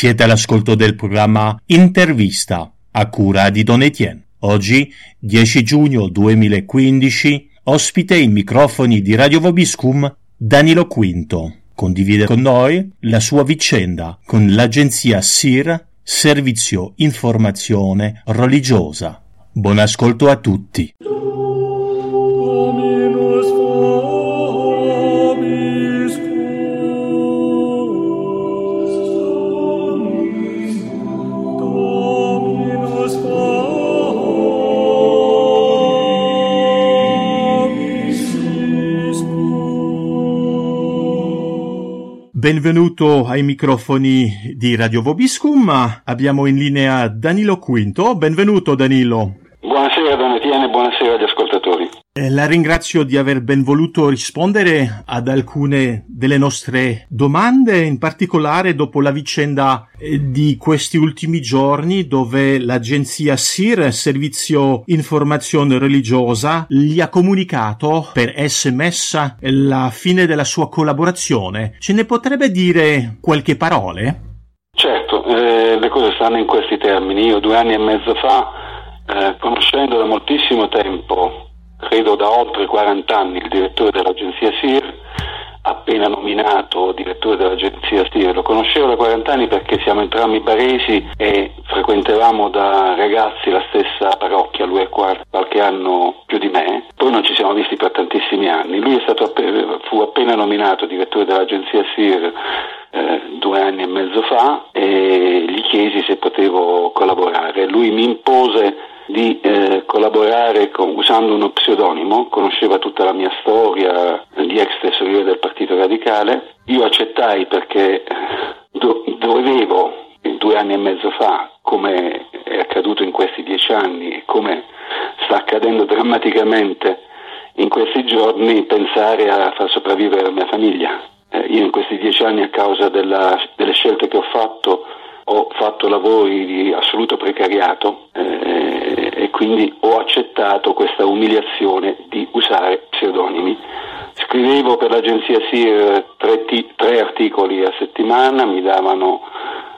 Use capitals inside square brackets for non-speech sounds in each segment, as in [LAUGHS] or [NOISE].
Siete all'ascolto del programma Intervista a cura di Don Etienne. Oggi, 10 giugno 2015, ospite i microfoni di Radio Vobiscum Danilo Quinto. Condivide con noi la sua vicenda con l'agenzia SIR, Servizio Informazione Religiosa. Buon ascolto a tutti. Benvenuto ai microfoni di Radio Vobiscum. Abbiamo in linea Danilo Quinto. Benvenuto Danilo. Buonasera Don Etienne, buonasera agli la ringrazio di aver ben voluto rispondere ad alcune delle nostre domande, in particolare dopo la vicenda eh, di questi ultimi giorni dove l'agenzia SIR, Servizio Informazione Religiosa, gli ha comunicato per sms la fine della sua collaborazione. Ce ne potrebbe dire qualche parole? Certo, eh, le cose stanno in questi termini. Io due anni e mezzo fa, eh, conoscendo da moltissimo tempo credo da oltre 40 anni il direttore dell'agenzia SIR, appena nominato direttore dell'agenzia SIR. Lo conoscevo da 40 anni perché siamo entrambi baresi e frequentavamo da ragazzi la stessa parrocchia, lui è qualche anno più di me. Poi non ci siamo visti per tantissimi anni. Lui appena, fu appena nominato direttore dell'agenzia SIR eh, due anni e mezzo fa e gli chiesi se potevo collaborare. Lui mi impose di eh, collaborare con, usando uno pseudonimo, conosceva tutta la mia storia di ex tesoriere del Partito Radicale. Io accettai perché do, dovevo due anni e mezzo fa, come è accaduto in questi dieci anni e come sta accadendo drammaticamente in questi giorni, pensare a far sopravvivere la mia famiglia. Eh, io in questi dieci anni, a causa della, delle scelte che ho fatto, ho fatto lavori di assoluto precariato eh, e quindi ho accettato questa umiliazione di usare pseudonimi. Scrivevo per l'agenzia SIR tre, tre articoli a settimana, mi davano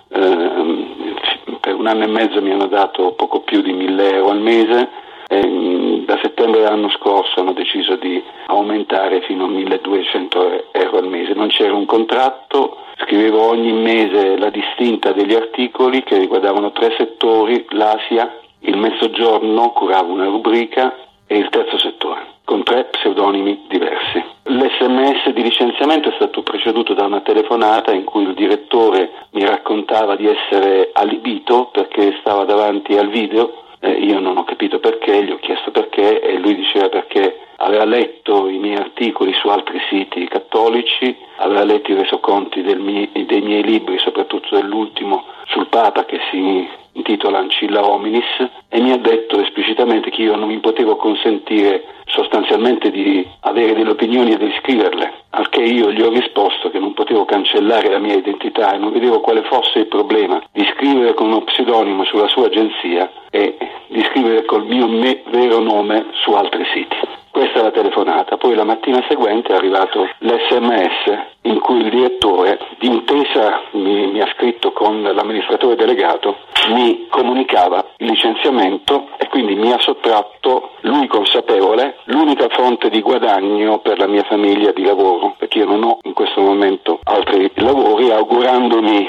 eh, per un anno e mezzo mi hanno dato poco più di 1000 euro al mese. E, da settembre dell'anno scorso hanno deciso di aumentare fino a 1200 euro al mese. Non c'era un contratto, Scrivevo ogni mese la distinta degli articoli che riguardavano tre settori, l'Asia, il Mezzogiorno, curavo una rubrica e il terzo settore, con tre pseudonimi diversi. L'SMS di licenziamento è stato preceduto da una telefonata in cui il direttore mi raccontava di essere alibito perché stava davanti al video, eh, io non ho capito perché, gli ho chiesto perché e lui diceva perché aveva letto i miei articoli su altri siti cattolici, aveva letto i resoconti mie, dei miei libri, soprattutto dell'ultimo sul Papa che si intitola Ancilla Hominis e mi ha detto esplicitamente che io non mi potevo consentire sostanzialmente di avere delle opinioni e di scriverle, al che io gli ho risposto che non potevo cancellare la mia identità e non vedevo quale fosse il problema di scrivere con uno pseudonimo sulla sua agenzia e di scrivere col mio me- vero nome su altri siti. Questa è la telefonata. Poi la mattina seguente è arrivato l'SMS in cui il direttore, d'intesa mi, mi ha scritto con l'amministratore delegato, mi comunicava il licenziamento e quindi mi ha sottratto, lui consapevole, l'unica fonte di guadagno per la mia famiglia di lavoro, perché io non ho in questo momento altri lavori, augurandomi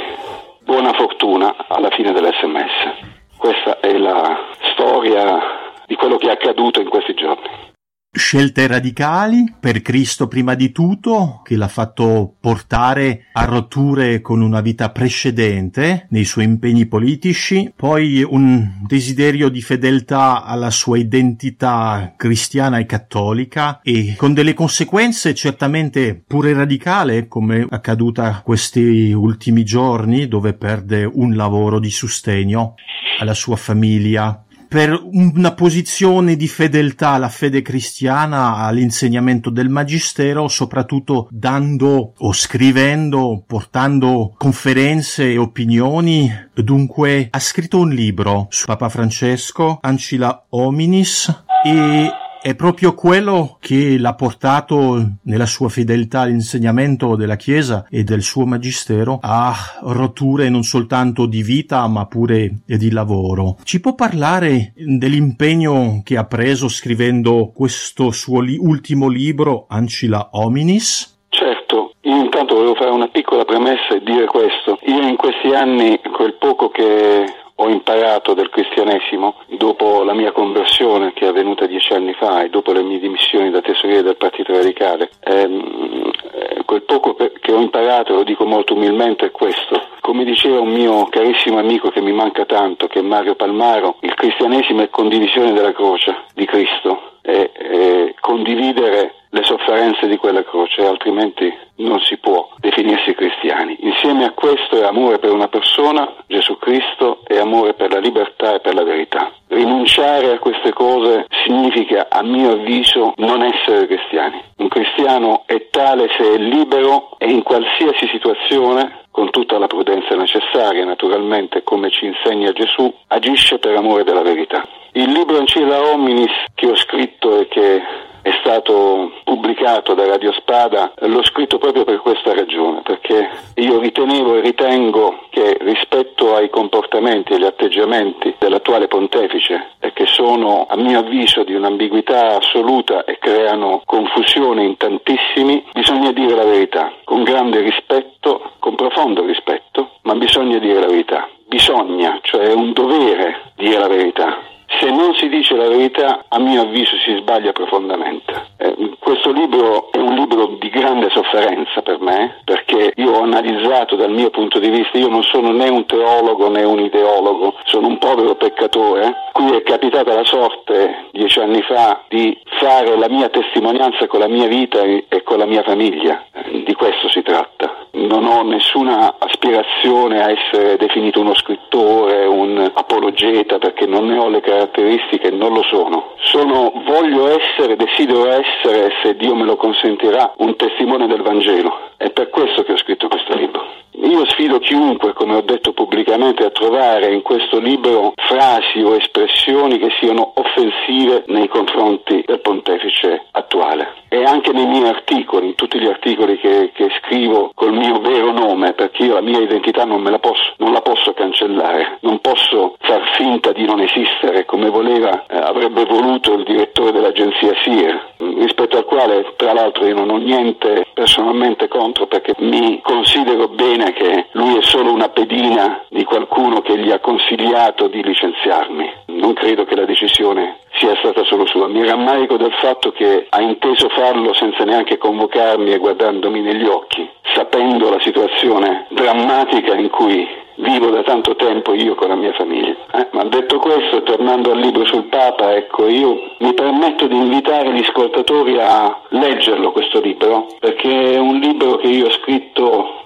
buona fortuna alla fine dell'SMS. Questa è la storia di quello che è accaduto in questi giorni. Scelte radicali per Cristo prima di tutto, che l'ha fatto portare a rotture con una vita precedente nei suoi impegni politici, poi un desiderio di fedeltà alla sua identità cristiana e cattolica e con delle conseguenze certamente pure radicali, come accaduta questi ultimi giorni, dove perde un lavoro di sostegno alla sua famiglia per una posizione di fedeltà alla fede cristiana, all'insegnamento del magistero, soprattutto dando o scrivendo, portando conferenze e opinioni. Dunque ha scritto un libro su Papa Francesco, Ancila Hominis, e è proprio quello che l'ha portato nella sua fedeltà all'insegnamento della Chiesa e del suo magistero a rotture non soltanto di vita ma pure di lavoro. Ci può parlare dell'impegno che ha preso scrivendo questo suo li- ultimo libro, Ancila Hominis? Certo, intanto volevo fare una piccola premessa e dire questo. Io in questi anni, quel poco che ho imparato del cristianesimo dopo la mia conversione che è avvenuta dieci anni fa e dopo le mie dimissioni da tesoriere del Partito Radicale. Ehm, eh, quel poco che ho imparato, lo dico molto umilmente, è questo. Come diceva un mio carissimo amico che mi manca tanto, che è Mario Palmaro, il cristianesimo è condivisione della croce di Cristo e, e condividere le sofferenze di quella croce, altrimenti non si può definirsi cristiani. Insieme a questo è amore per una persona, Gesù Cristo, e amore per la libertà e per la verità. Rinunciare a queste cose significa, a mio avviso, non essere cristiani. Un cristiano è tale se è libero e in qualsiasi situazione con tutta la prudenza necessaria, naturalmente, come ci insegna Gesù, agisce per amore della verità. Il libro Ancilla Hominis che ho scritto e che è stato pubblicato da Radio Spada, l'ho scritto proprio per questa ragione, perché io ritenevo e ritengo che rispetto ai comportamenti e agli atteggiamenti dell'attuale pontefice, che sono a mio avviso di un'ambiguità assoluta e creano confusione in tantissimi, bisogna dire la verità, con grande rispetto, con profondo rispetto, ma bisogna dire la verità. Bisogna, cioè è un dovere dire la verità se non si dice la verità, a mio avviso si sbaglia profondamente. Eh, questo libro è un libro di grande sofferenza per me, perché io ho analizzato dal mio punto di vista, sono né un teologo né un ideologo, sono un povero peccatore, cui è capitata la sorte dieci anni fa di fare la mia testimonianza con la mia vita e con la mia famiglia. Di questo si tratta. Non ho nessuna aspirazione a essere definito uno scrittore, un apologeta, perché non ne ho le caratteristiche non lo sono. Sono, voglio essere, desidero essere, se Dio me lo consentirà, un testimone del Vangelo. È per questo che ho scritto questo libro. Io sfido chiunque, come ho detto pubblicamente, a trovare in questo libro frasi o espressioni che siano offensive nei confronti del pontefice attuale. E anche nei miei articoli, in tutti gli articoli che, che scrivo col mio vero nome, perché io la mia identità non, la posso, non la posso cancellare, non posso far finta di non esistere come voleva, eh, avrebbe voluto il direttore dell'agenzia SIR, rispetto al quale tra l'altro io non ho niente personalmente contro perché mi considero bene che lui è solo una pedina di qualcuno che gli ha consigliato di licenziarmi. Non credo che la decisione sia stata solo sua. Mi rammarico del fatto che ha inteso farlo senza neanche convocarmi e guardandomi negli occhi, sapendo la situazione drammatica in cui vivo da tanto tempo io con la mia famiglia. Eh, ma detto questo, tornando al libro sul Papa, ecco, io mi permetto di invitare gli ascoltatori a leggerlo questo libro, perché è un libro che io ho scritto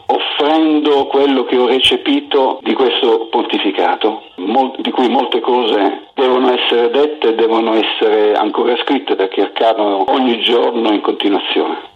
offrendo quello che ho recepito di questo pontificato, di cui molte cose devono essere dette e devono essere ancora scritte perché accadono ogni giorno in continuazione.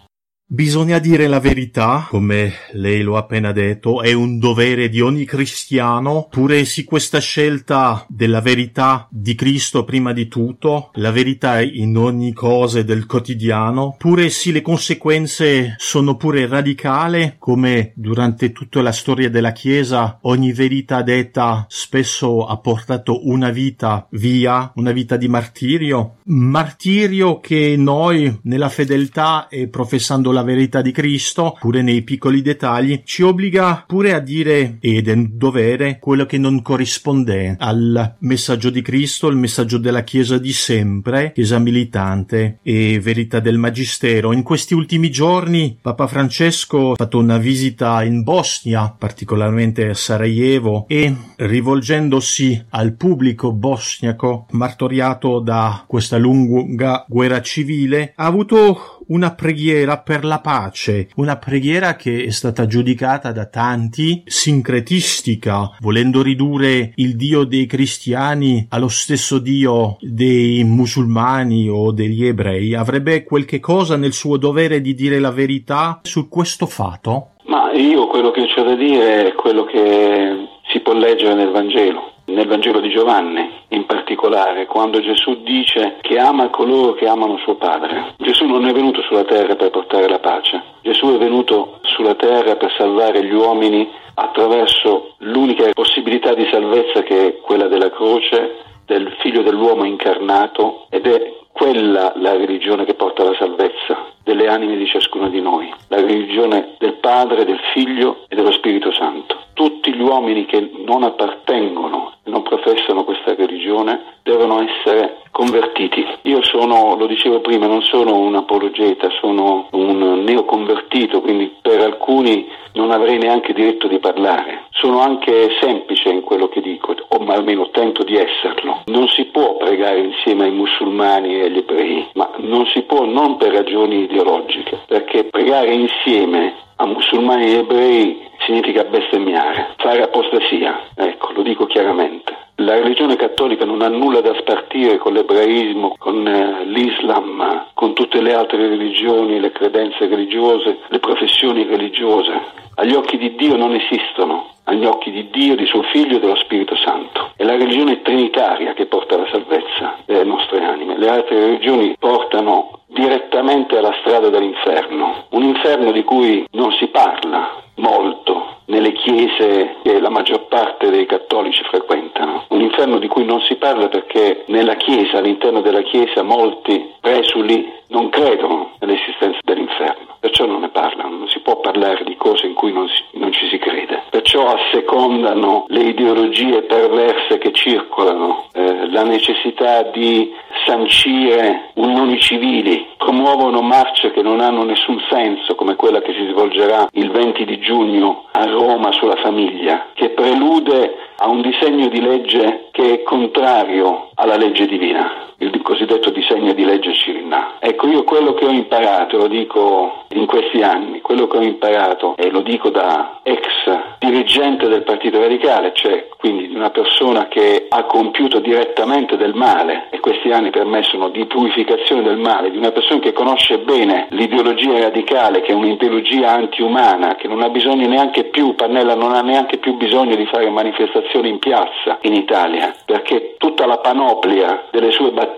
Bisogna dire la verità, come lei lo ha appena detto, è un dovere di ogni cristiano, pure sì questa scelta della verità di Cristo prima di tutto, la verità in ogni cosa del quotidiano, pure sì le conseguenze sono pure radicali, come durante tutta la storia della Chiesa ogni verità detta spesso ha portato una vita via, una vita di martirio, martirio che noi nella fedeltà e professando la la verità di Cristo, pure nei piccoli dettagli, ci obbliga pure a dire, ed è un dovere, quello che non corrisponde al messaggio di Cristo, il messaggio della Chiesa di sempre, Chiesa militante e verità del Magistero. In questi ultimi giorni Papa Francesco ha fatto una visita in Bosnia, particolarmente a Sarajevo, e rivolgendosi al pubblico bosniaco martoriato da questa lunga guerra civile, ha avuto una preghiera per la pace, una preghiera che è stata giudicata da tanti sincretistica, volendo ridurre il Dio dei cristiani allo stesso Dio dei musulmani o degli ebrei. Avrebbe qualche cosa nel suo dovere di dire la verità su questo fatto? Ma io quello che ho da dire è quello che si può leggere nel Vangelo nel Vangelo di Giovanni in particolare, quando Gesù dice che ama coloro che amano suo Padre. Gesù non è venuto sulla terra per portare la pace, Gesù è venuto sulla terra per salvare gli uomini attraverso l'unica possibilità di salvezza che è quella della croce, del figlio dell'uomo incarnato ed è quella la religione che porta alla salvezza delle anime di ciascuno di noi, la religione del Padre, del Figlio e dello Spirito Santo. Tutti gli uomini che non appartengono non professano questa religione devono essere convertiti. Io sono, lo dicevo prima, non sono un apologeta, sono un neoconvertito, quindi per alcuni non avrei neanche diritto di parlare. Sono anche semplice in quello che dico, o almeno tento di esserlo. Non si può pregare insieme ai musulmani e agli ebrei, ma non si può non per ragioni ideologiche, perché pregare insieme a musulmani e ebrei significa bestemmiare, fare apostasia, ecco, lo dico chiaramente. La religione cattolica non ha nulla da spartire con l'ebraismo, con eh, l'Islam, con tutte le altre religioni, le credenze religiose, le professioni religiose. Agli occhi di Dio non esistono, agli occhi di Dio, di suo Figlio e dello Spirito Santo. È la religione trinitaria che porta alla salvezza delle nostre anime. Le altre religioni portano direttamente alla strada dell'inferno, un inferno di cui non si parla molto nelle chiese che la maggior parte dei cattolici frequentano, un inferno di cui non si parla perché nella chiesa, all'interno della chiesa, molti presuli non credono nell'esistenza dell'inferno, perciò non ne parlano, non si può parlare di cose in cui non, si, non ci si crede, perciò assecondano le ideologie perverse che circolano, eh, la necessità di sancire unioni civili, promuovono marce che non hanno nessun senso come quella che si svolgerà il 20 di giugno a Roma sulla famiglia, che prelude a un disegno di legge che è contrario alla legge divina, il cosiddetto disegno di legge Cirinà. Ecco, io quello che ho imparato, lo dico in questi anni, quello che ho imparato, e lo dico da ex dirigente del Partito Radicale, cioè quindi di una persona che ha compiuto direttamente del male, e questi anni per me sono di purificazione del male, di una persona che conosce bene l'ideologia radicale, che è un'ideologia antiumana, che non ha bisogno neanche più, Pannella non ha neanche più bisogno di fare manifestazioni in piazza in Italia, perché tutta la panoplia delle sue battaglie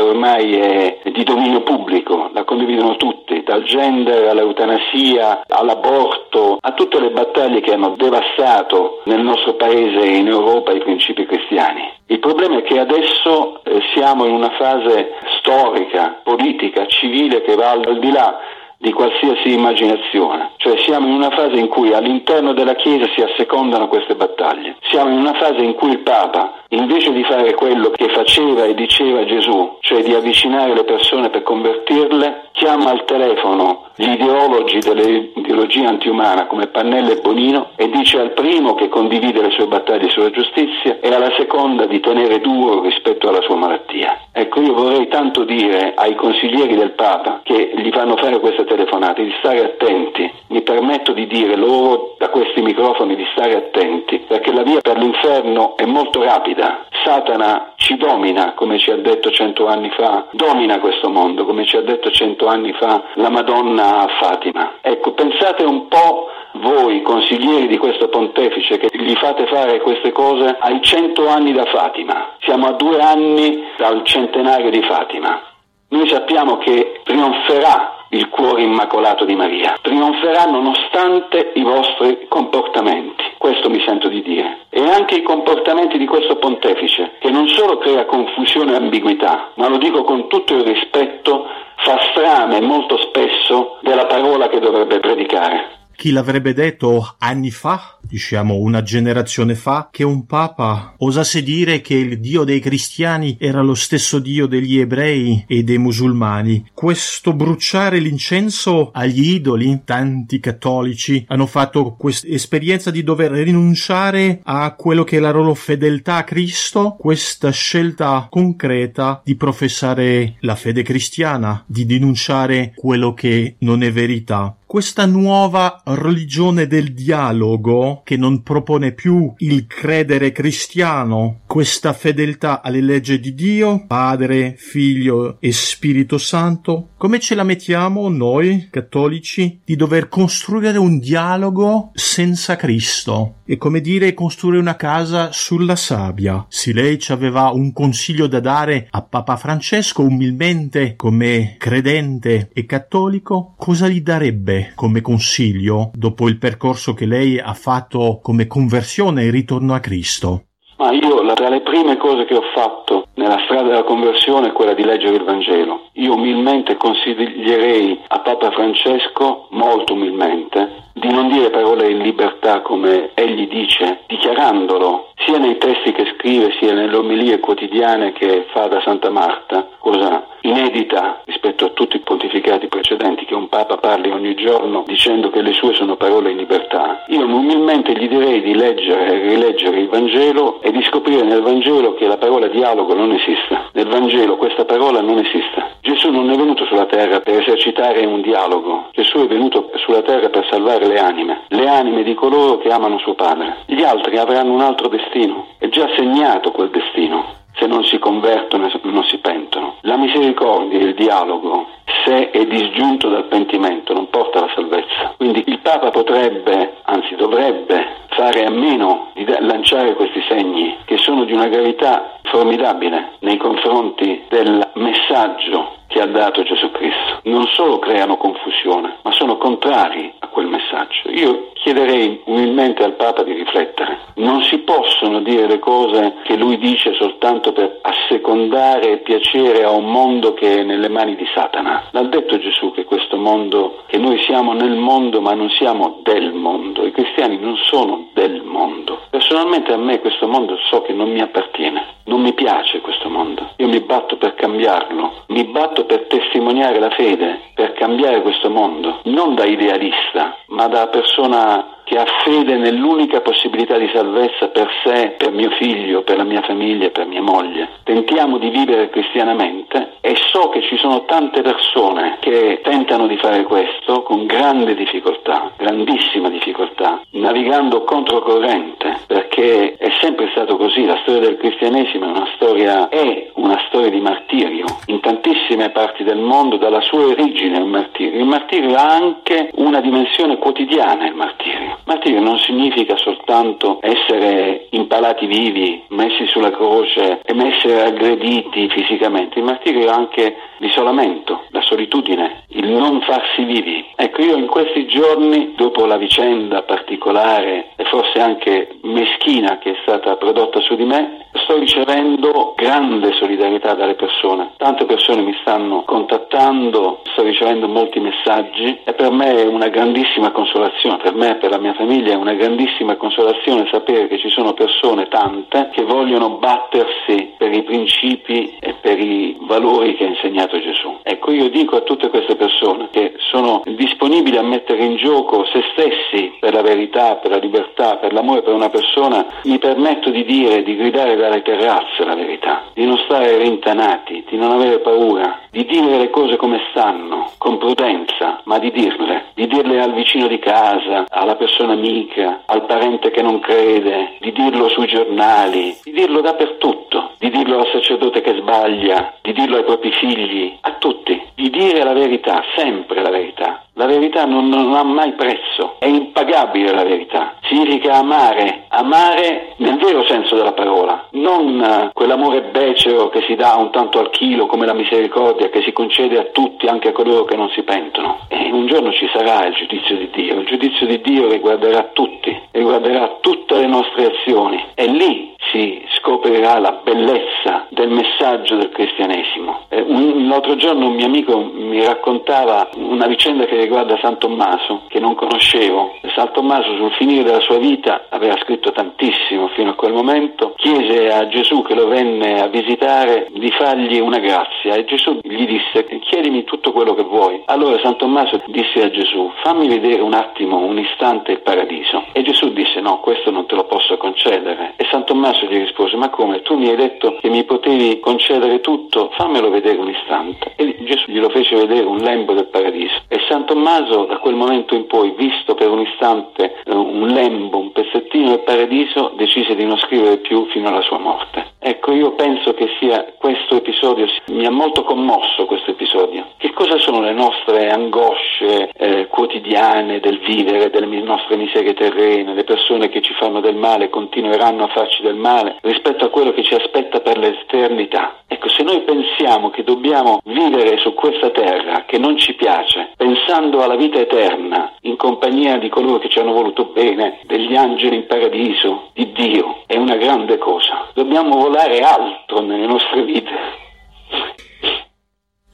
ormai è di dominio pubblico, la condividono tutti, dal gender all'eutanasia, all'aborto, a tutte le battaglie che hanno devastato nel nostro paese e in Europa i principi cristiani. Il problema è che adesso eh, siamo in una fase storica, politica, civile che va al di là di qualsiasi immaginazione, cioè siamo in una fase in cui all'interno della Chiesa si assecondano queste battaglie, siamo in una fase in cui il Papa, invece di fare quello che faceva e diceva Gesù, cioè di avvicinare le persone per convertirle, chiama al telefono gli ideologi dell'ideologia antiumana come Pannella e Bonino e dice al primo che condivide le sue battaglie sulla giustizia e alla seconda di tenere duro rispetto alla sua malattia. Ecco, io vorrei tanto dire ai consiglieri del Papa che gli fanno fare queste telefonate di stare attenti. Mi permetto di dire loro da questi microfoni di stare attenti perché la via per l'inferno è molto rapida. Satana ci domina, come ci ha detto cento anni fa, domina questo mondo, come ci ha detto cento anni fa la Madonna a Fatima. Ecco, pensate un po' voi consiglieri di questo pontefice che gli fate fare queste cose ai cento anni da Fatima. Siamo a due anni dal centenario di Fatima. Noi sappiamo che trionferà il cuore immacolato di Maria. Trionferà nonostante i vostri comportamenti. Questo mi sento di dire. E anche i comportamenti di questo pontefice, che non solo crea confusione e ambiguità, ma lo dico con tutto il rispetto, fa strame molto spesso della parola che dovrebbe predicare. Chi l'avrebbe detto anni fa, diciamo una generazione fa, che un papa osasse dire che il Dio dei cristiani era lo stesso Dio degli ebrei e dei musulmani? Questo bruciare l'incenso agli idoli, tanti cattolici hanno fatto questa esperienza di dover rinunciare a quello che è la loro fedeltà a Cristo, questa scelta concreta di professare la fede cristiana, di denunciare quello che non è verità questa nuova religione del dialogo che non propone più il credere cristiano, questa fedeltà alle leggi di Dio, Padre, Figlio e Spirito Santo, come ce la mettiamo noi cattolici di dover costruire un dialogo senza Cristo? È come dire costruire una casa sulla sabbia. Se lei ci aveva un consiglio da dare a Papa Francesco umilmente come credente e cattolico, cosa gli darebbe? Come consiglio dopo il percorso che lei ha fatto come conversione e ritorno a Cristo? Ma io tra le prime cose che ho fatto nella strada della conversione è quella di leggere il Vangelo. Io umilmente consiglierei a Papa Francesco, molto umilmente, di non dire parole in libertà come egli dice, dichiarandolo sia nei testi che scrive sia nelle omelie quotidiane che fa da Santa Marta, cosa inedita rispetto a tutti i pontificati precedenti che un Papa parli ogni giorno dicendo che le sue sono parole in libertà. Io umilmente gli direi di leggere e rileggere il Vangelo e di scoprire nel Vangelo che la parola dialogo non esiste. Nel Vangelo questa parola non esiste. Gesù non è venuto sulla terra per esercitare un dialogo, Gesù è venuto sulla terra per salvare le anime, le anime di coloro che amano suo Padre. Gli altri avranno un altro destino, è già segnato quel destino se non si convertono e non si pentono. La misericordia, il dialogo, se è disgiunto dal pentimento, non porta alla salvezza. Quindi il Papa potrebbe, anzi dovrebbe, fare a meno di lanciare questi segni che sono di una gravità formidabile nei confronti del messaggio che ha dato Gesù Cristo. Non solo creano confusione, ma sono contrari quel messaggio. Io chiederei umilmente al Papa di riflettere. Non si possono dire le cose che lui dice soltanto per assecondare e piacere a un mondo che è nelle mani di Satana. L'ha detto Gesù che questo mondo, che noi siamo nel mondo ma non siamo del mondo. I cristiani non sono del mondo. Personalmente a me questo mondo so che non mi appartiene. Non mi piace questo mondo. Io mi batto per cambiarlo. Mi batto per testimoniare la fede, per cambiare questo mondo, non da idealista, ma da persona che ha fede nell'unica possibilità di salvezza per sé, per mio figlio, per la mia famiglia, per mia moglie. Tentiamo di vivere cristianamente e so che ci sono tante persone che tentano di fare questo con grande difficoltà, grandissima difficoltà, navigando controcorrente, perché è sempre stato così, la storia del cristianesimo è una storia, è una storia di martirio. In tantissime parti del mondo dalla sua origine è un martirio. Il martirio ha anche una dimensione quotidiana, il martirio. Martirio non significa soltanto essere impalati vivi, messi sulla croce e essere aggrediti fisicamente. Il martirio è anche l'isolamento, la solitudine, il non farsi vivi. Ecco, io in questi giorni, dopo la vicenda particolare e forse anche meschina che è stata prodotta su di me, sto ricevendo grande solidarietà dalle persone. Tante persone mi stanno contattando, sto ricevendo molti messaggi e per me è una grandissima consolazione, per me e per la mia famiglia è una grandissima consolazione sapere che ci sono persone tante che vogliono battersi per i principi e per i valori che ha insegnato Gesù. Ecco, io dico a tutte queste persone che sono disponibili a mettere in gioco se stessi per la verità, per la libertà, per l'amore per una persona, mi permetto di dire, di gridare dalle terrazze la verità, di non stare rintanati, di non avere paura, di dire le cose come stanno, con prudenza, ma di dirle, di dirle al vicino di casa, alla persona amica, al parente che non crede, di dirlo sui giornali, di dirlo dappertutto, di dirlo al sacerdote che sbaglia, di dirlo ai propri figli, a tutti, di dire la verità, sempre la verità. La verità non, non, ha mai prezzo, è impagabile la verità. Significa amare, amare nel vero senso della parola, non uh, quell'amore becero che si dà un tanto al chilo come la misericordia che si concede a tutti, anche a coloro che non si pentono. E un giorno ci sarà il giudizio di Dio, il giudizio di Dio riguarderà tutti, riguarderà tutte le nostre azioni. E lì si scoprirà la bellezza del messaggio del cristianesimo. Eh, un, l'altro giorno un mio amico mi raccontava una vicenda che riguarda San Tommaso, che non conoscevo. San Tommaso sul finire della sua vita aveva scritto tantissimo fino a quel momento, chiese a Gesù che lo venne a visitare di fargli una grazia e Gesù gli disse chiedimi tutto quello che vuoi. Allora San Tommaso disse a Gesù fammi vedere un attimo, un istante il paradiso. E Gesù disse no, questo non te lo posso concedere. E San Tommaso gli rispose ma come tu mi hai detto che mi potevi concedere tutto, fammelo vedere un istante. E Gesù glielo fece vedere un lembo del paradiso. E San Tommaso da quel momento in poi, visto per un istante eh, un lembo, un pezzettino del paradiso, decise di non scrivere più fino alla sua morte. Ecco, io penso che sia questo episodio, mi ha molto commosso questo episodio. Che cosa sono le nostre angosce eh, quotidiane del vivere, delle nostre miserie terrene, le persone che ci fanno del male continueranno a farci del male rispetto a quello che ci aspetta per l'eternità? Ecco, se noi pensiamo che dobbiamo vivere su questa terra che non ci piace, pensando alla vita eterna, in compagnia di coloro che ci hanno voluto bene, degli angeli in paradiso, di Dio, è una grande cosa. Dobbiamo volare alto nelle nostre vite.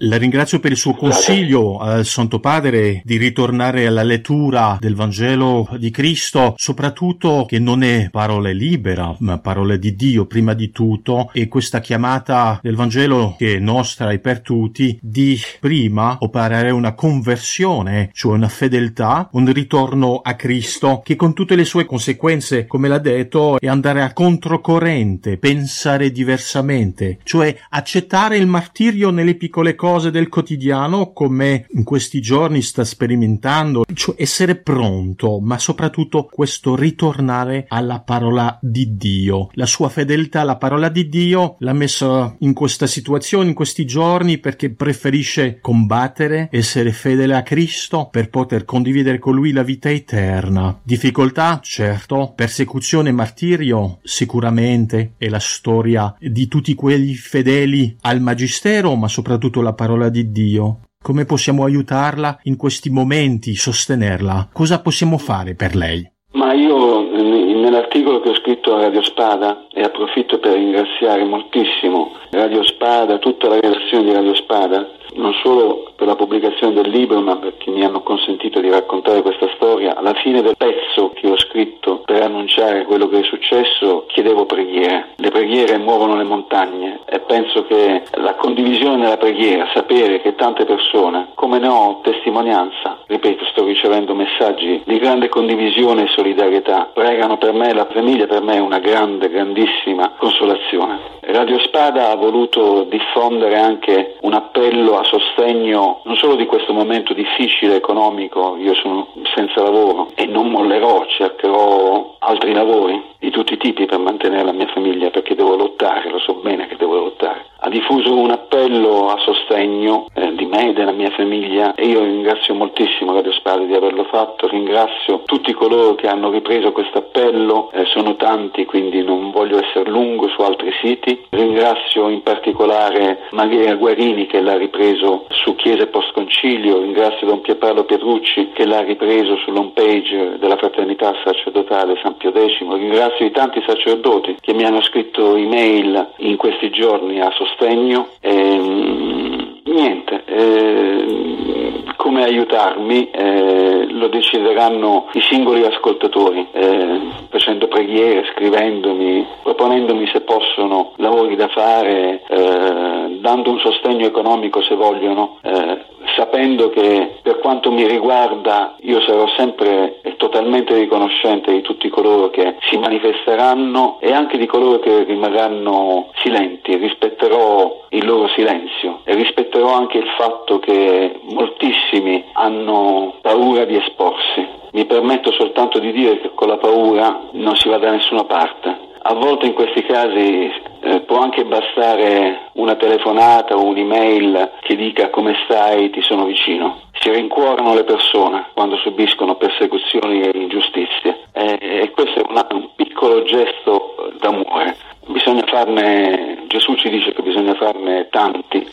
La ringrazio per il suo consiglio al Santo Padre di ritornare alla lettura del Vangelo di Cristo, soprattutto che non è parole libera, ma parole di Dio prima di tutto, e questa chiamata del Vangelo che è nostra e per tutti di prima operare una conversione, cioè una fedeltà, un ritorno a Cristo che con tutte le sue conseguenze, come l'ha detto, è andare a controcorrente, pensare diversamente, cioè accettare il martirio nelle piccole cose cose del quotidiano come in questi giorni sta sperimentando, cioè essere pronto, ma soprattutto questo ritornare alla parola di Dio. La sua fedeltà alla parola di Dio l'ha messa in questa situazione, in questi giorni, perché preferisce combattere, essere fedele a Cristo per poter condividere con lui la vita eterna. Difficoltà, certo, persecuzione e martirio, sicuramente, è la storia di tutti quegli fedeli al magistero, ma soprattutto la parola di Dio. Come possiamo aiutarla in questi momenti, sostenerla? Cosa possiamo fare per lei? Ma io nell'articolo che ho scritto a Radio Spada e approfitto per ringraziare moltissimo Radio Spada, tutta la redazione di Radio Spada, non solo per la pubblicazione del libro, ma perché mi hanno consentito di raccontare questa storia. Alla fine del pezzo che ho scritto per annunciare quello che è successo, chiedevo preghiere. Le preghiere muovono le montagne e penso che la condivisione della preghiera, sapere che tante persone, come ne ho testimonianza, ripeto, sto ricevendo messaggi di grande condivisione e solidarietà, pregano per me, la famiglia per me è una grande, grandissima consolazione. Radio Spada ha voluto diffondere anche un appello a sostegno non solo di questo momento difficile economico, io sono senza lavoro e non mollerò, cercherò altri lavori di tutti i tipi per mantenere la mia famiglia perché devo lottare, lo so bene che devo lottare. Ha diffuso un appello a sostegno me e della mia famiglia e io ringrazio moltissimo Radio Spade di averlo fatto, ringrazio tutti coloro che hanno ripreso questo appello, eh, sono tanti quindi non voglio essere lungo su altri siti, ringrazio in particolare Maria Guarini che l'ha ripreso su Chiesa Post Concilio, ringrazio Don Pierpaolo Pietrucci che l'ha ripreso sull'home page della Fraternità Sacerdotale San Pio X, ringrazio i tanti sacerdoti che mi hanno scritto email in questi giorni a sostegno. E, niente, eh, come aiutarmi eh, lo decideranno i singoli ascoltatori, eh, facendo preghiere, scrivendomi, proponendomi se possono lavori da fare, eh, dando un sostegno economico se vogliono, eh, sapendo che per quanto mi riguarda io sarò sempre totalmente riconoscente di tutti coloro che si manifesteranno e anche di coloro che rimarranno silenti, rispetterò il loro silenzio e rispetterò anche il fatto che moltissimi hanno paura di esporsi. Mi permetto soltanto di dire che con la paura non si va da nessuna parte. A volte in questi casi eh, può anche bastare una telefonata o un'email che dica come stai, ti sono vicino. Si rincuorano le persone quando subiscono persecuzioni e ingiustizie eh, e questo è una, un piccolo gesto d'amore. Bisogna farne, Gesù ci dice che bisogna farne tanti,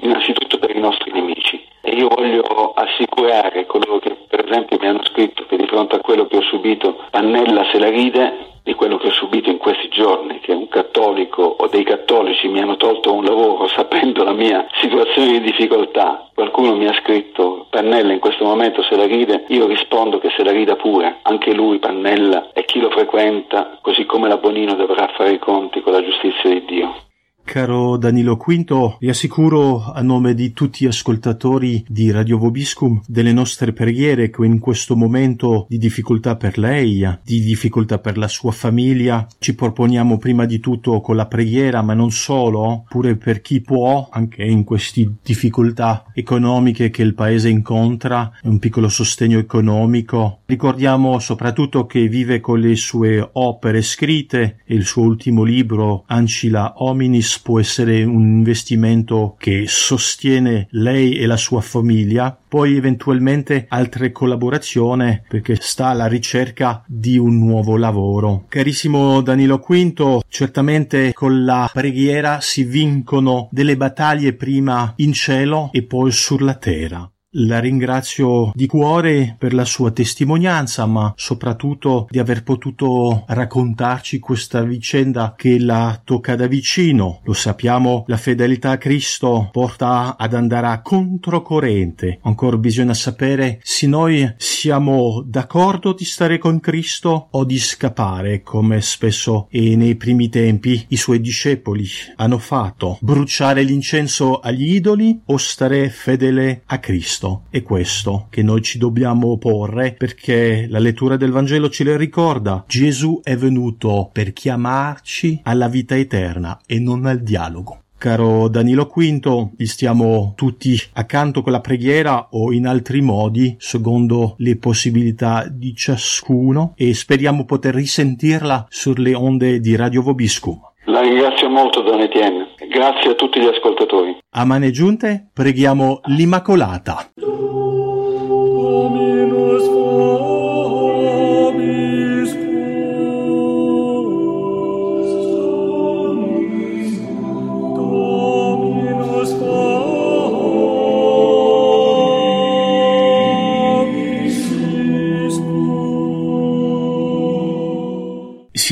innanzitutto per i nostri nemici. E io voglio assicurare coloro che per esempio mi hanno scritto che di fronte a quello che ho subito Pannella se la ride di quello che ho subito in questi giorni, che un cattolico o dei cattolici mi hanno tolto un lavoro [LAUGHS] sapendo la mia situazione di difficoltà. Qualcuno mi ha scritto Pannella in questo momento se la ride, io rispondo che se la rida pure, anche lui Pannella e chi lo frequenta, così come la Bonino dovrà fare i conti con la giustizia di Dio. Caro Danilo Quinto, vi assicuro a nome di tutti gli ascoltatori di Radio Vobiscum delle nostre preghiere che in questo momento di difficoltà per lei, di difficoltà per la sua famiglia, ci proponiamo prima di tutto con la preghiera, ma non solo, pure per chi può, anche in queste difficoltà economiche che il paese incontra, un piccolo sostegno economico. Ricordiamo soprattutto che vive con le sue opere scritte e il suo ultimo libro Ancila Hominis può essere un investimento che sostiene lei e la sua famiglia, poi eventualmente altre collaborazioni perché sta alla ricerca di un nuovo lavoro. Carissimo Danilo Quinto, certamente con la preghiera si vincono delle battaglie prima in cielo e poi sulla terra. La ringrazio di cuore per la sua testimonianza, ma soprattutto di aver potuto raccontarci questa vicenda che la tocca da vicino. Lo sappiamo, la fedeltà a Cristo porta ad andare a controcorrente. Ancora bisogna sapere se noi siamo d'accordo di stare con Cristo o di scappare, come spesso e nei primi tempi i suoi discepoli hanno fatto. Bruciare l'incenso agli idoli o stare fedele a Cristo questo, è questo che noi ci dobbiamo porre perché la lettura del Vangelo ce le ricorda. Gesù è venuto per chiamarci alla vita eterna e non al dialogo. Caro Danilo V, gli stiamo tutti accanto con la preghiera o in altri modi, secondo le possibilità di ciascuno, e speriamo poter risentirla sulle onde di Radio Vobiscum. La ringrazio molto, Don Etienne. Grazie a tutti gli ascoltatori. A mani giunte preghiamo l'Immacolata.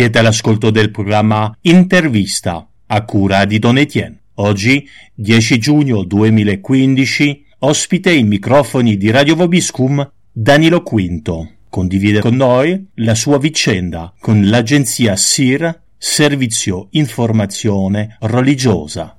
Siete all'ascolto del programma Intervista a cura di Don Etienne. Oggi, 10 giugno 2015, ospite i microfoni di Radio Vobiscum Danilo Quinto. Condivide con noi la sua vicenda con l'agenzia SIR, Servizio Informazione Religiosa.